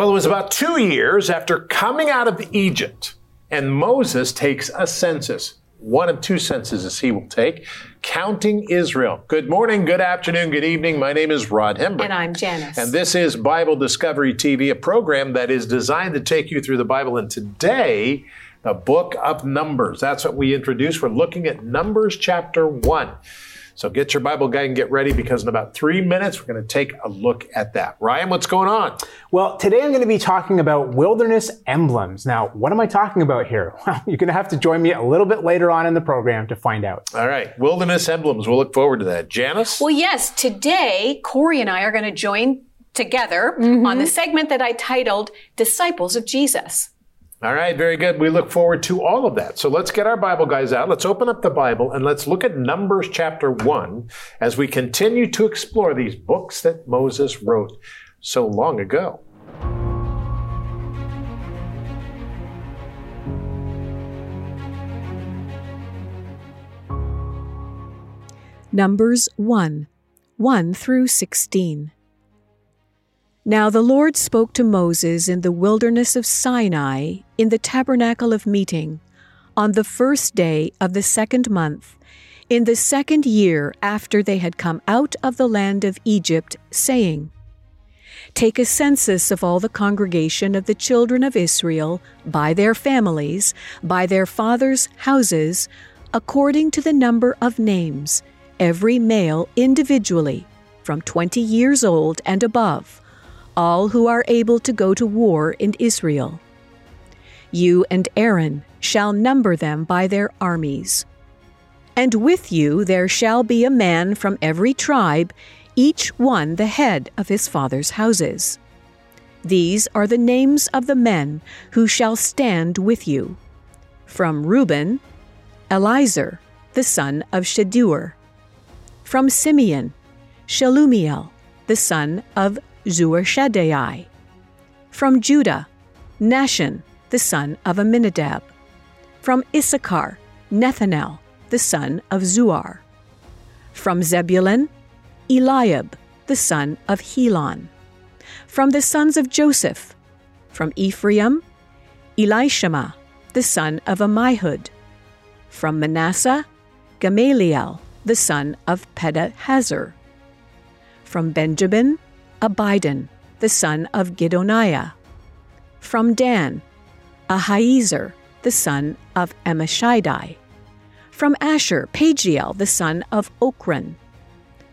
Well, it was about two years after coming out of Egypt, and Moses takes a census. One of two censuses he will take, counting Israel. Good morning, good afternoon, good evening. My name is Rod Hembree. And I'm Janice. And this is Bible Discovery TV, a program that is designed to take you through the Bible. And today, the book of Numbers. That's what we introduce. We're looking at Numbers chapter 1. So get your Bible guide and get ready because in about three minutes, we're going to take a look at that. Ryan, what's going on? Well, today I'm going to be talking about wilderness emblems. Now, what am I talking about here? Well, you're going to have to join me a little bit later on in the program to find out. All right, wilderness emblems. We'll look forward to that. Janice? Well, yes, today Corey and I are going to join together mm-hmm. on the segment that I titled Disciples of Jesus. All right, very good. We look forward to all of that. So let's get our Bible guys out. Let's open up the Bible and let's look at Numbers chapter 1 as we continue to explore these books that Moses wrote so long ago. Numbers 1 1 through 16. Now the Lord spoke to Moses in the wilderness of Sinai in the tabernacle of meeting on the first day of the second month, in the second year after they had come out of the land of Egypt, saying, Take a census of all the congregation of the children of Israel by their families, by their fathers' houses, according to the number of names, every male individually, from twenty years old and above all who are able to go to war in Israel. You and Aaron shall number them by their armies. And with you there shall be a man from every tribe, each one the head of his father's houses. These are the names of the men who shall stand with you. From Reuben, Elizur, the son of Shedeur. From Simeon, Shelumiel, the son of Zurishaddai. From Judah, Nahshon, the son of Aminadab. From Issachar, Nethanel, the son of Zuar. From Zebulun, Eliab, the son of Helon. From the sons of Joseph, from Ephraim, Elishama, the son of Ammihud. From Manasseh, Gamaliel, the son of Pedahzur. From Benjamin, Abidan, the son of Gideoni. From Dan, Ahiezer, the son of Ammishaddai. From Asher, Pagiel, the son of Ocran.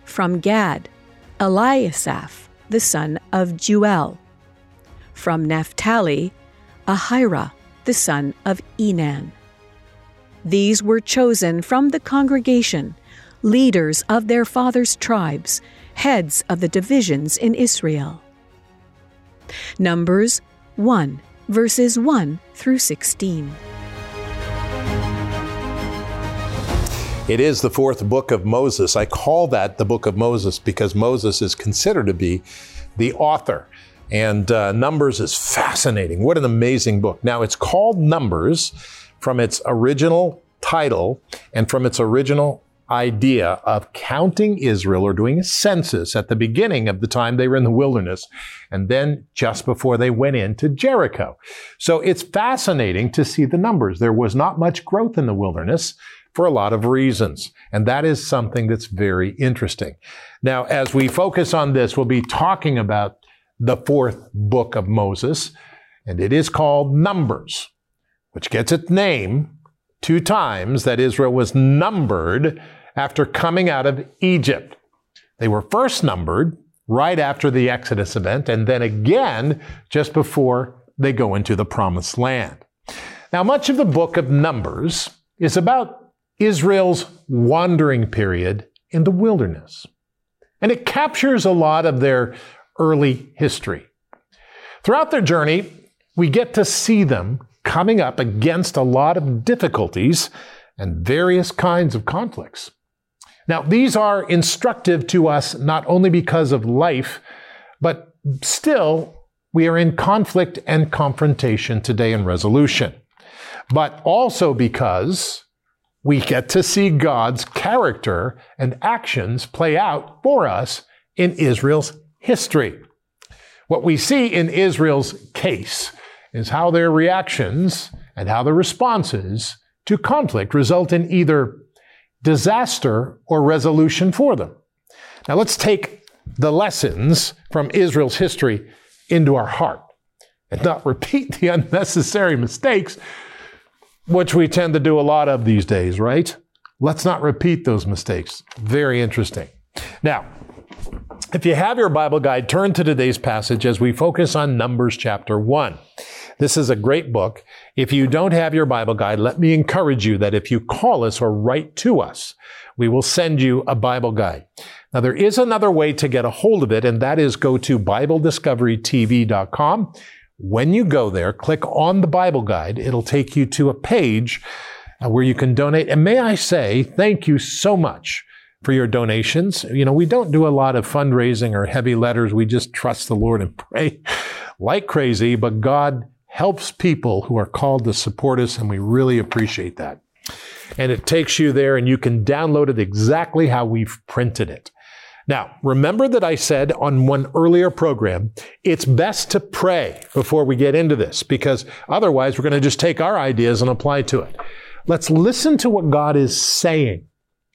From Gad, Eliasaph, the son of Deuel. From Naphtali, Ahira, the son of Enan. These were chosen from the congregation, leaders of their fathers' tribes, heads of the divisions in Israel. Numbers 1, verses 1 through 16. It is the fourth book of Moses. I call that the book of Moses because Moses is considered to be the author. And uh, Numbers is fascinating. What an amazing book. Now, it's called Numbers from its original title and from its original idea of counting Israel or doing a census at the beginning of the time they were in the wilderness and then just before they went into Jericho. So it's fascinating to see the numbers. There was not much growth in the wilderness for a lot of reasons. And that is something that's very interesting. Now, as we focus on this, we'll be talking about the fourth book of Moses, and it is called Numbers, which gets its name two times that Israel was numbered after coming out of Egypt. They were first numbered right after the Exodus event, and then again just before they go into the promised land. Now, much of the book of Numbers is about Israel's wandering period in the wilderness. And it captures a lot of their early history. Throughout their journey, we get to see them coming up against a lot of difficulties and various kinds of conflicts. Now, these are instructive to us not only because of life, but still we are in conflict and confrontation today in resolution, but also because we get to see God's character and actions play out for us in Israel's history. What we see in Israel's case is how their reactions and how their responses to conflict result in either disaster or resolution for them. Now let's take the lessons from Israel's history into our heart and not repeat the unnecessary mistakes, which we tend to do a lot of these days, right? Let's not repeat those mistakes. Very interesting. Now, if you have your Bible guide, turn to today's passage as we focus on Numbers chapter 1. This is a great book. If you don't have your Bible guide, let me encourage you that if you call us or write to us, we will send you a Bible guide. Now, there is another way to get a hold of it, and that is go to BibleDiscoveryTV.com. When you go there, click on the Bible guide. It'll take you to a page uh, where you can donate. And may I say, thank you so much for your donations. You know, we don't do a lot of fundraising or heavy letters. We just trust the Lord and pray like crazy, but God helps people who are called to support us, and we really appreciate that. And it takes you there, and you can download it exactly how we've printed it. Now, remember that I said on one earlier program, it's best to pray before we get into this because otherwise we're going to just take our ideas and apply to it. Let's listen to what God is saying.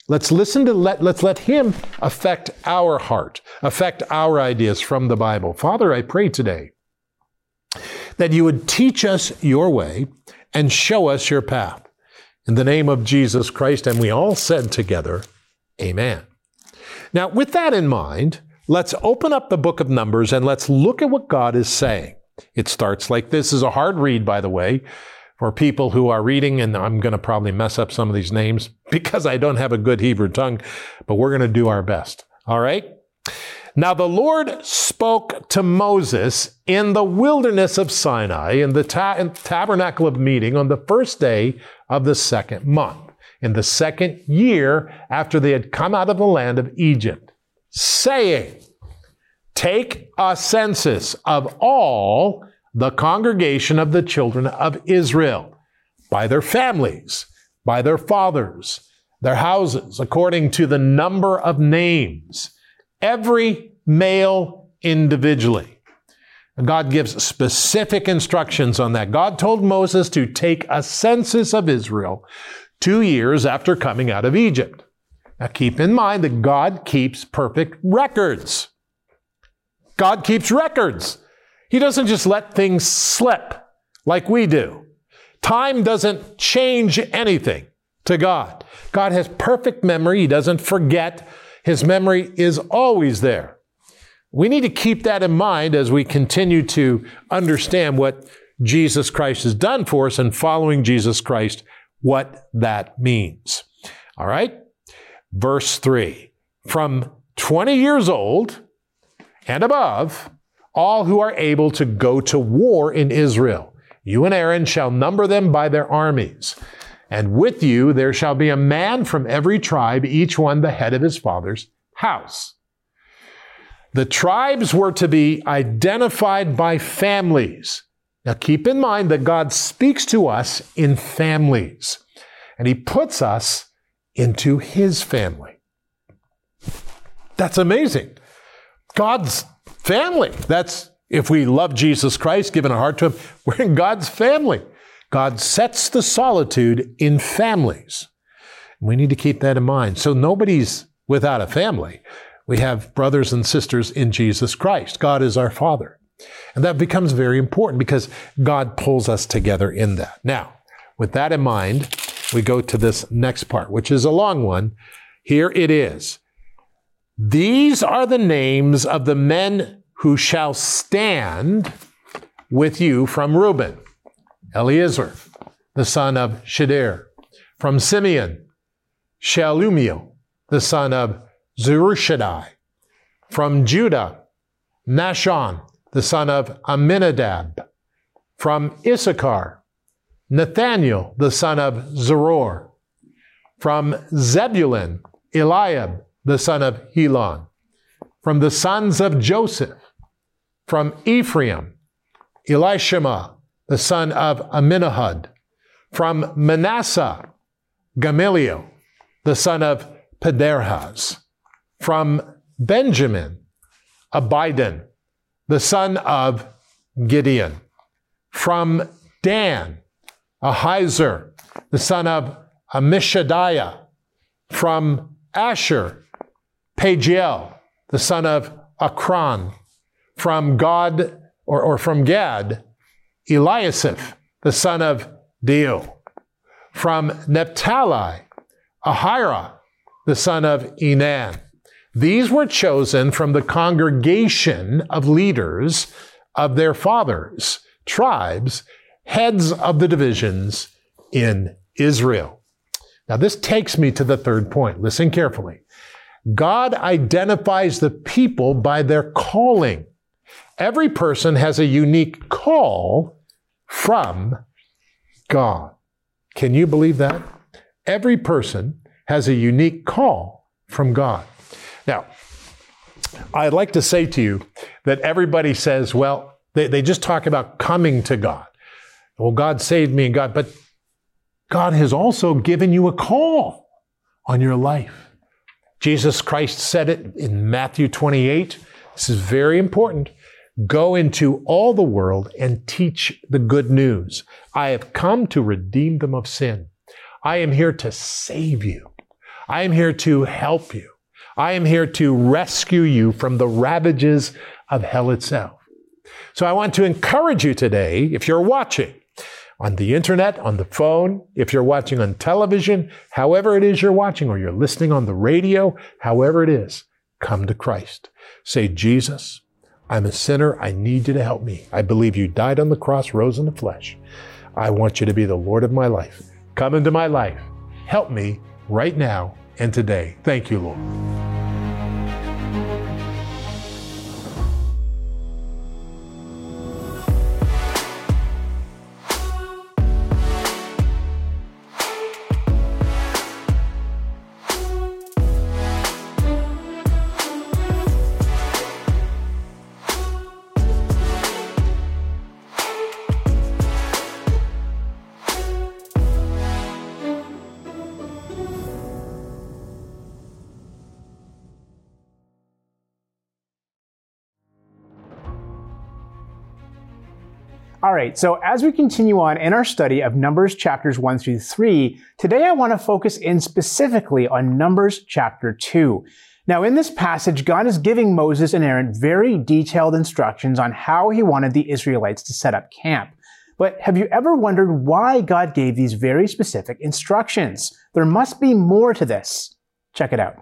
Let's listen to let, let's let Him affect our heart, affect our ideas from the Bible. Father, I pray today that you would teach us your way and show us your path. In the name of Jesus Christ, and we all said together, Amen. Now, with that in mind, let's open up the book of Numbers and let's look at what God is saying. It starts like this is a hard read, by the way, for people who are reading, and I'm going to probably mess up some of these names because I don't have a good Hebrew tongue, but we're going to do our best. All right? Now the Lord spoke to Moses in the wilderness of Sinai in the ta- tabernacle of meeting on the first day of the second month in the second year after they had come out of the land of Egypt, saying, Take a census of all the congregation of the children of Israel by their families, by their fathers, their houses, according to the number of names, every male individually. God gives specific instructions on that. God told Moses to take a census of Israel two years after coming out of Egypt. Now keep in mind that God keeps perfect records. God keeps records. He doesn't just let things slip like we do. Time doesn't change anything to God. God has perfect memory. He doesn't forget. His memory is always there. We need to keep that in mind as we continue to understand what Jesus Christ has done for us and following Jesus Christ what that means. All right? Verse 3 From 20 years old and above, all who are able to go to war in Israel, you and Aaron shall number them by their armies. And with you there shall be a man from every tribe, each one the head of his father's house. The tribes were to be identified by families. Now keep in mind that God speaks to us in families, and He puts us into His family. That's amazing. God's family. That's if we love Jesus Christ, given a heart to Him, we're in God's family. God sets the solitude in families. We need to keep that in mind. So nobody's without a family. We have brothers and sisters in Jesus Christ. God is our Father. And that becomes very important because God pulls us together in that. Now, with that in mind, we go to this next part, which is a long one. Here it is. These are the names of the men who shall stand with you from Reuben. Eliezer, the son of Shadir. From Simeon, Shelumiel, the son of Zurishaddai. From Judah, Nahshon, the son of Aminadab. From Issachar, Nathaniel, the son of Zeror. From Zebulun, Eliab, the son of Helon. From the sons of Joseph. From Ephraim, Elishama, the son of Amminahud. From Manasseh, Gamaliel, the son of Pedahaz. From Benjamin, Abidan, the son of Gideon. From Dan, Ahizer, the son of Ammishaddai. From Asher, Pagiel, the son of Ocran. From God, or, or from Gad, Eliasaph, the son of Deuel. From Naphtali, Ahira, the son of Enan. These were chosen from the congregation of leaders of their fathers, tribes, heads of the divisions in Israel. Now, this takes me to the third point. Listen carefully. God identifies the people by their calling. Every person has a unique call from God. Can you believe that? Every person has a unique call from God. Now, I'd like to say to you that everybody says, well, they, they just talk about coming to God. Well, God saved me and God, but God has also given you a call on your life. Jesus Christ said it in Matthew 28. This is very important. Go into all the world and teach the good news. I have come to redeem them of sin. I am here to save you. I am here to help you. I am here to rescue you from the ravages of hell itself. So I want to encourage you today, if you're watching on the internet, on the phone, if you're watching on television, however it is you're watching, or you're listening on the radio, however it is, come to Christ. Say, Jesus, I'm a sinner. I need you to help me. I believe you died on the cross, rose in the flesh. I want you to be the Lord of my life. Come into my life. Help me right now and today. Thank you, Lord. All right, so as we continue on in our study of Numbers chapters 1 through 3, today I want to focus in specifically on Numbers chapter 2. Now, in this passage, God is giving Moses and Aaron very detailed instructions on how he wanted the Israelites to set up camp. But have you ever wondered why God gave these very specific instructions? There must be more to this. Check it out.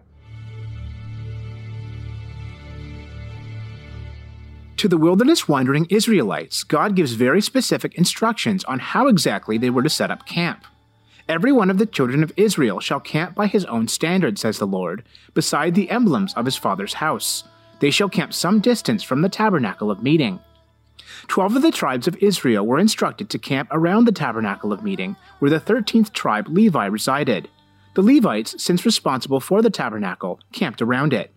To the wilderness wandering Israelites, God gives very specific instructions on how exactly they were to set up camp. Every one of the children of Israel shall camp by his own standard, says the Lord, beside the emblems of his father's house. They shall camp some distance from the tabernacle of meeting. Twelve of the tribes of Israel were instructed to camp around the tabernacle of meeting, where the thirteenth tribe, Levi, resided. The Levites, since responsible for the tabernacle, camped around it.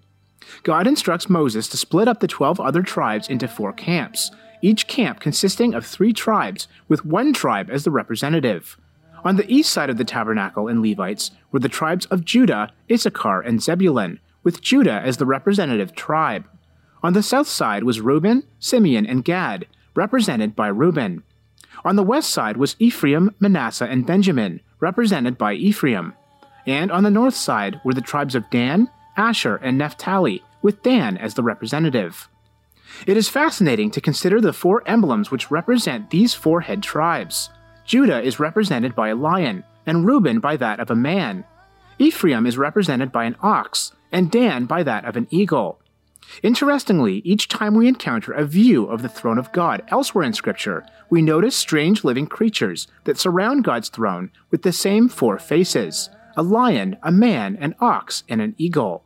God instructs Moses to split up the 12 other tribes into four camps, each camp consisting of three tribes, with one tribe as the representative. On the east side of the tabernacle and Levites were the tribes of Judah, Issachar, and Zebulun, with Judah as the representative tribe. On the south side was Reuben, Simeon, and Gad, represented by Reuben. On the west side was Ephraim, Manasseh, and Benjamin, represented by Ephraim. And on the north side were the tribes of Dan, Asher, and Naphtali, with Dan as the representative. It is fascinating to consider the four emblems which represent these four head tribes. Judah is represented by a lion, and Reuben by that of a man. Ephraim is represented by an ox, and Dan by that of an eagle. Interestingly, each time we encounter a view of the throne of God elsewhere in Scripture, we notice strange living creatures that surround God's throne with the same four faces a lion, a man, an ox, and an eagle.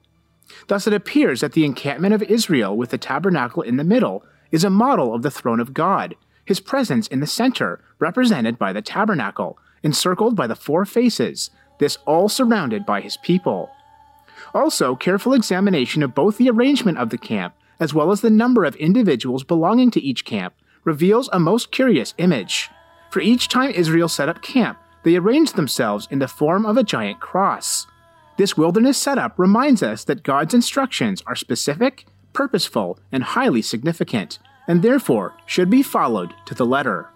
Thus it appears that the encampment of Israel with the tabernacle in the middle is a model of the throne of God, his presence in the center, represented by the tabernacle, encircled by the four faces, this all surrounded by his people. Also, careful examination of both the arrangement of the camp as well as the number of individuals belonging to each camp reveals a most curious image. For each time Israel set up camp, they arranged themselves in the form of a giant cross. This wilderness setup reminds us that God's instructions are specific, purposeful, and highly significant. and therefore should be followed to the letter.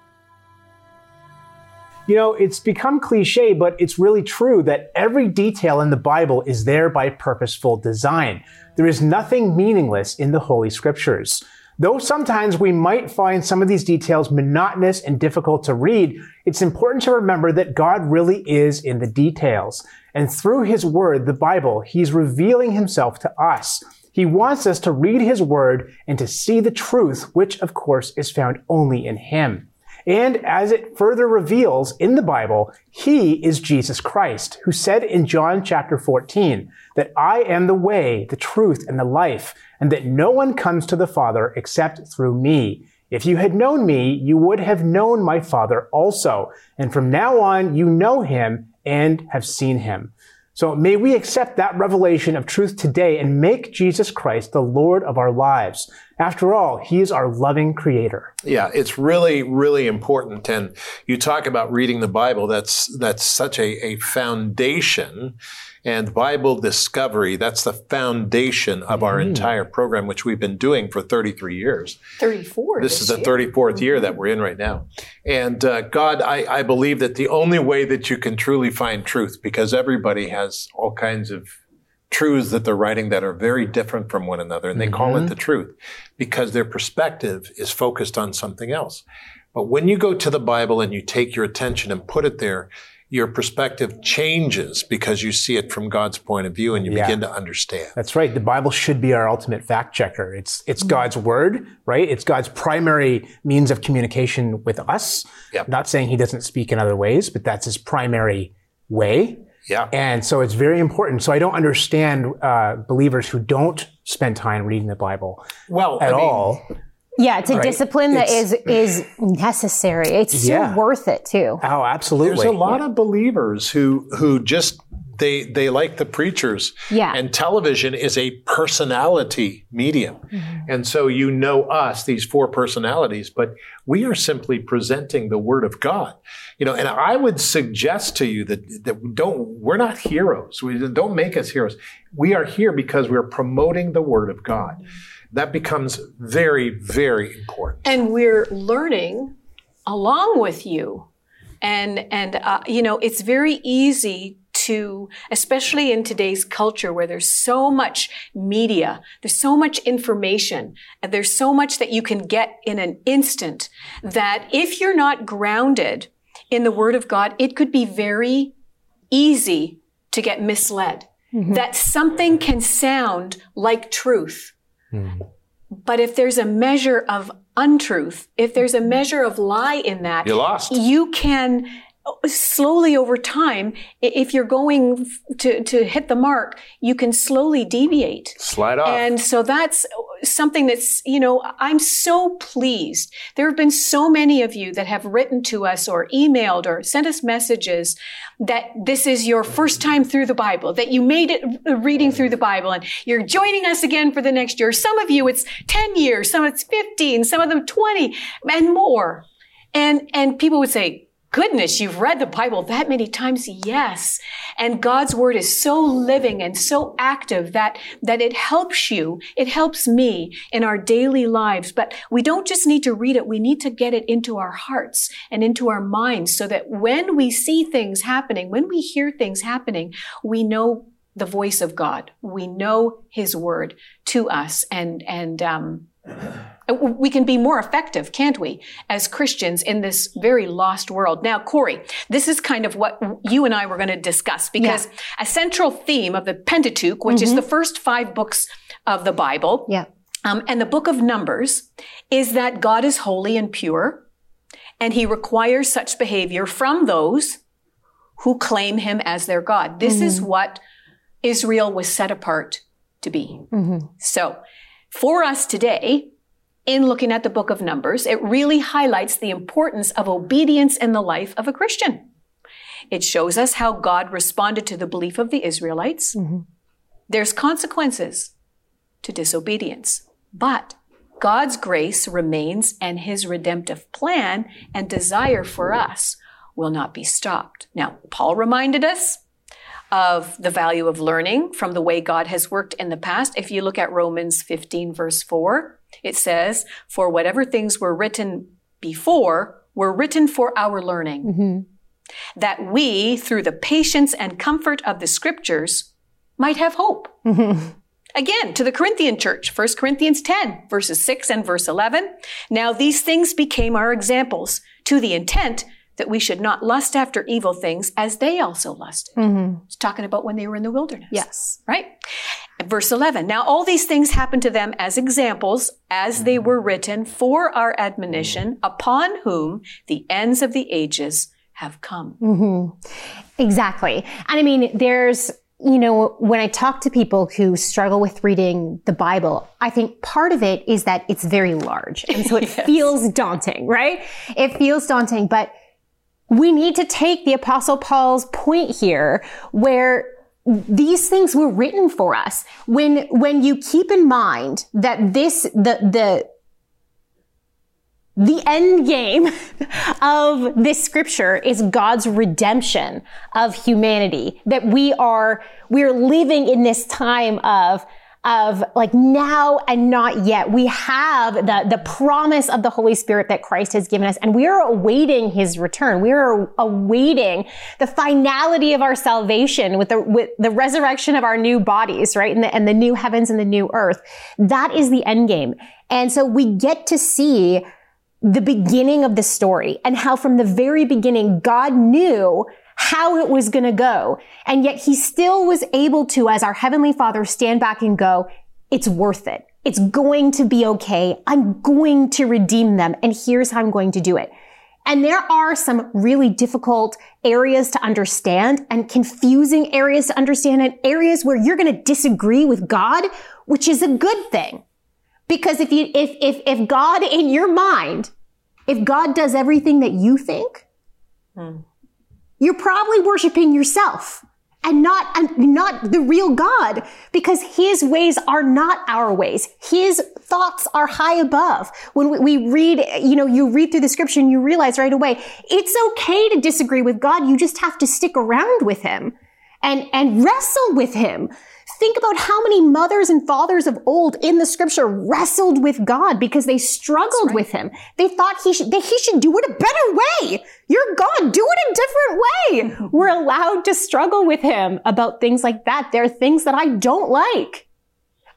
You know, it's become cliche, but it's really true that every detail in the Bible is there by purposeful design. There is nothing meaningless in the Holy Scriptures. Though sometimes we might find some of these details monotonous and difficult to read, it's important to remember that God really is in the details. And through His Word, the Bible, He's revealing Himself to us. He wants us to read His Word and to see the truth, which of course is found only in Him. And as it further reveals in the Bible, he is Jesus Christ, who said in John chapter 14 that I am the way, the truth, and the life, and that no one comes to the Father except through me. If you had known me, you would have known my Father also. And from now on, you know him and have seen him. So may we accept that revelation of truth today and make Jesus Christ the Lord of our lives. After all, He is our loving Creator. Yeah, it's really, really important. And you talk about reading the Bible. That's that's such a, a foundation and Bible discovery. That's the foundation of our mm. entire program, which we've been doing for 33 years. 34. This, this is the 34th year that we're in right now. And uh, God, I, I believe that the only way that you can truly find truth, because everybody has all kinds of truths that they're writing that are very different from one another, and they mm-hmm. call it mm-hmm. the truth because their perspective is focused on something else. But when you go to the Bible and you take your attention and put it there, your perspective changes because you see it from God's point of view and you yeah. begin to understand. That's right. The Bible should be our ultimate fact checker. It's it's God's word, right? It's God's primary means of communication with us. Yep. Not saying he doesn't speak in other ways, but that's his primary way. Yeah. And so it's very important. So I don't understand uh, believers who don't spend time reading the Bible well at I mean, all. Yeah, it's a right? discipline that it's, is is necessary. It's so yeah. worth it too. Oh, absolutely. There's a lot yeah. of believers who who just they they like the preachers. Yeah. And television is a personality medium. Mm-hmm. And so you know us, these four personalities, but we are simply presenting the word of God. You know, and I would suggest to you that that don't we're not heroes. We don't make us heroes. We are here because we're promoting the word of God. Mm-hmm that becomes very, very important. And we're learning along with you. And, and, uh, you know, it's very easy to, especially in today's culture where there's so much media, there's so much information, and there's so much that you can get in an instant that if you're not grounded in the Word of God, it could be very easy to get misled. Mm-hmm. That something can sound like truth, Mm. But if there's a measure of untruth, if there's a measure of lie in that, you lost. You can slowly over time, if you're going to, to hit the mark, you can slowly deviate. Slide off. And so that's something that's, you know, I'm so pleased. There have been so many of you that have written to us or emailed or sent us messages that this is your first time through the Bible, that you made it uh, reading through the Bible and you're joining us again for the next year. Some of you, it's 10 years, some it's 15, some of them 20 and more. And, and people would say, goodness, you've read the Bible that many times. Yes. And God's word is so living and so active that, that it helps you. It helps me in our daily lives. But we don't just need to read it. We need to get it into our hearts and into our minds so that when we see things happening, when we hear things happening, we know the voice of God. We know his word to us and, and, um, we can be more effective, can't we, as Christians in this very lost world? Now, Corey, this is kind of what you and I were going to discuss because yeah. a central theme of the Pentateuch, which mm-hmm. is the first five books of the Bible, yeah. um, and the book of Numbers, is that God is holy and pure, and he requires such behavior from those who claim him as their God. This mm-hmm. is what Israel was set apart to be. Mm-hmm. So, for us today, in looking at the book of Numbers, it really highlights the importance of obedience in the life of a Christian. It shows us how God responded to the belief of the Israelites. Mm-hmm. There's consequences to disobedience, but God's grace remains and his redemptive plan and desire for us will not be stopped. Now, Paul reminded us of the value of learning from the way God has worked in the past. If you look at Romans 15 verse 4, It says, For whatever things were written before were written for our learning, Mm-hmm. that we, through the patience and comfort of the scriptures, might have hope. Mm-hmm. Again, to the Corinthian church, 1 Corinthians 10, verses 6 and verse 11. Now these things became our examples to the intent that we should not lust after evil things as they also lusted. Mm-hmm. It's talking about when they were in the wilderness. Yes. Right? Verse 11. Now all these things happened to them as examples, as they mm-hmm. were written for our admonition, mm-hmm. upon whom the ends of the ages have come. Exactly. And I mean, there's, you know, when I talk to people who struggle with reading the Bible, I think part of it is that it's very large. And so it feels daunting, right? It feels daunting, but we need to take the apostle Paul's point here where these things were written for us. When, when you keep in mind that this, the, the, the end game of this scripture is God's redemption of humanity. That we are, we're living in this time of, of like now and not yet. We have the, the promise of the Holy Spirit that Christ has given us and we are awaiting his return. We are awaiting the finality of our salvation with the, with the resurrection of our new bodies, right? And the, and the new heavens and the new earth. That is the end game. And so we get to see the beginning of the story and how from the very beginning, God knew how it was going to go. And yet he still was able to, as our heavenly father, stand back and go, it's worth it. It's going to be okay. I'm going to redeem them. And here's how I'm going to do it. And there are some really difficult areas to understand and confusing areas to understand and areas where you're going to disagree with God, which is a good thing. Because if you, if, if, if God in your mind, if God does everything that you think, hmm. You're probably worshiping yourself and not, not the real God because his ways are not our ways. His thoughts are high above. When we, we read, you know, you read through the scripture and you realize right away, it's okay to disagree with God. You just have to stick around with him and, and wrestle with him. Think about how many mothers and fathers of old in the scripture wrestled with God because they struggled with him. They thought he should, that he should do it a better way. You're God. Do it a different way. We're allowed to struggle with him about things like that. There are things that I don't like.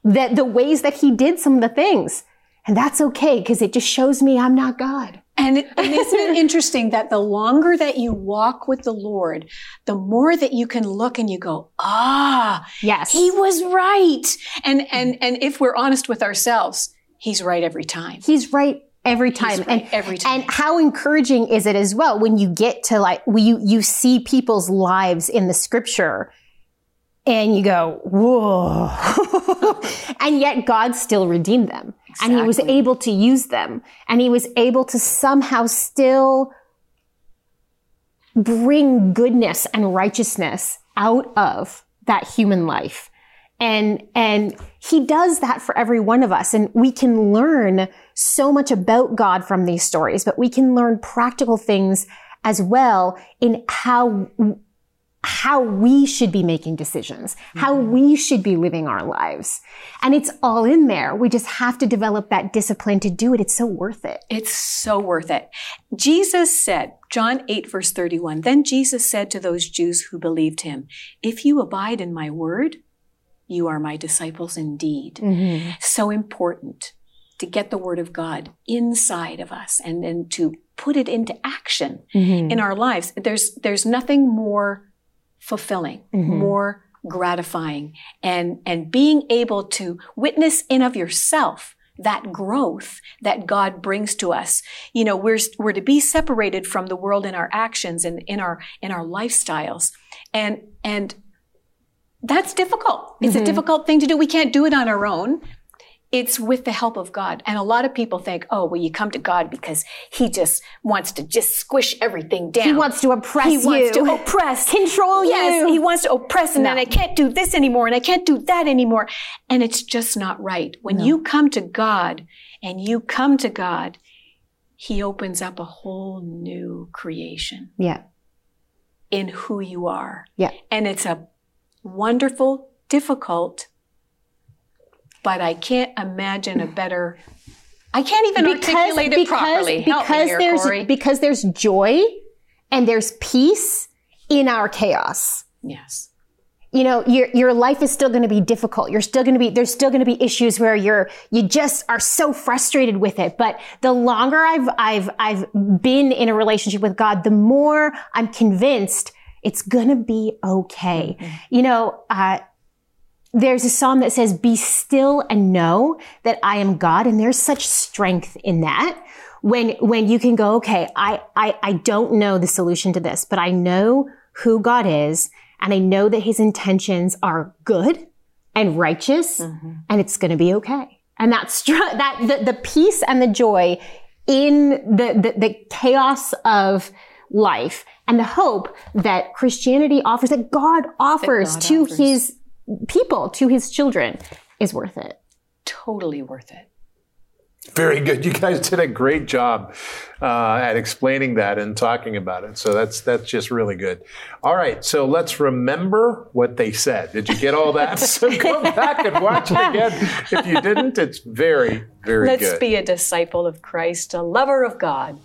That the ways that he did some of the things. And that's okay because it just shows me I'm not God. And, it, and isn't it interesting that the longer that you walk with the Lord, the more that you can look and you go, ah, Yes. he was right. And, and, and if we're honest with ourselves, he's right every time. He's right every time. right and every time. And how encouraging is it as well when you get to like, when you, you see people's lives in the scripture and you go, whoa. and yet God still redeemed them. And he was able to use them. And he was able to somehow still bring goodness and righteousness out of that human life. And, and he does that for every one of us. And we can learn so much about God from these stories, but we can learn practical things as well in how, how we should be making decisions, how mm-hmm. we should be living our lives. And it's all in there. We just have to develop that discipline to do it. It's so worth it. It's so worth it. Jesus said, John 8, verse 31, then Jesus said to those Jews who believed him, If you abide in my word, you are my disciples indeed. Mm-hmm. So important to get the word of God inside of us and then to put it into action mm-hmm. in our lives. There's, there's nothing more fulfilling, mm-hmm. more gratifying and, and being able to witness in of yourself that growth that God brings to us. You know, we're, we're to be separated from the world in our actions and in our, in our lifestyles. And, and that's difficult. It's a mm-hmm. difficult thing to do. We can't do it on our own. It's with the help of God. And a lot of people think, oh, well, you come to God because he just wants to just squish everything down. He wants to oppress you. He wants to oppress. Control yes, you. he wants to oppress and No. then I can't do this anymore and I can't do that anymore. And it's just not right. When you come to God and you come to God, he opens up a whole new creation Yeah. in who you are. Yeah. And it's a wonderful, difficult, but I can't imagine a better I can't even articulate it properly. Help because me here, there's Corey. because there's joy and there's peace in our chaos. yes. you know your your life is still going to be difficult you're still going to be there's still going to be issues where you're you just are so frustrated with it but the longer i've i've i've been in a relationship with god the more i'm convinced it's going to be okay you know uh there's a psalm that says, Be still and know that I am God. And there's such strength in that when, when you can go, okay, I, I, I don't know the solution to this, but I know who God is and I know that his intentions are good and righteous mm-hmm. and it's going to be okay. And that's str- that the, the peace and the joy in the, the, the chaos of life and the hope that Christianity offers, that God offers God to offers. his people, to his children, is worth it. Totally worth it. Very good. You guys did a great job uh, at explaining that and talking about it. So that's that's just really good. All right, so let's remember what they said. Did you get all that? so go back and watch it again. If you didn't, it's very very good. Let's good. be a disciple of Christ, a lover of God.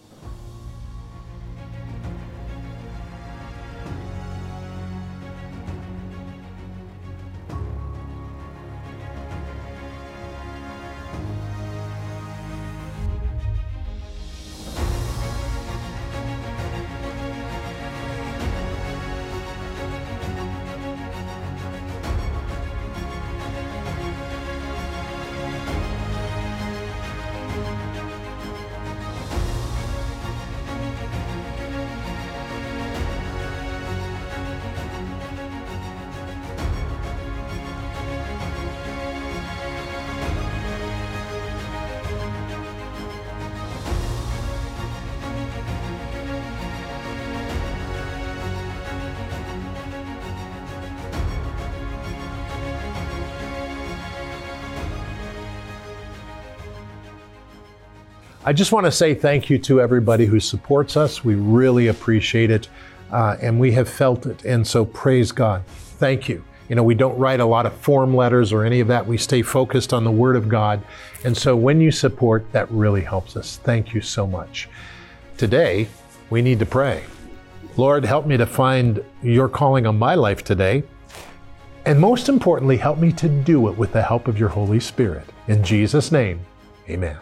I just want to say thank you to everybody who supports us. We really appreciate it, uh, and we have felt it. And so, praise God. Thank you. You know, we don't write a lot of form letters or any of that. We stay focused on the Word of God. And so, when you support, that really helps us. Thank you so much. Today, we need to pray. Lord, help me to find your calling on my life today. And most importantly, help me to do it with the help of your Holy Spirit. In Jesus' name, amen.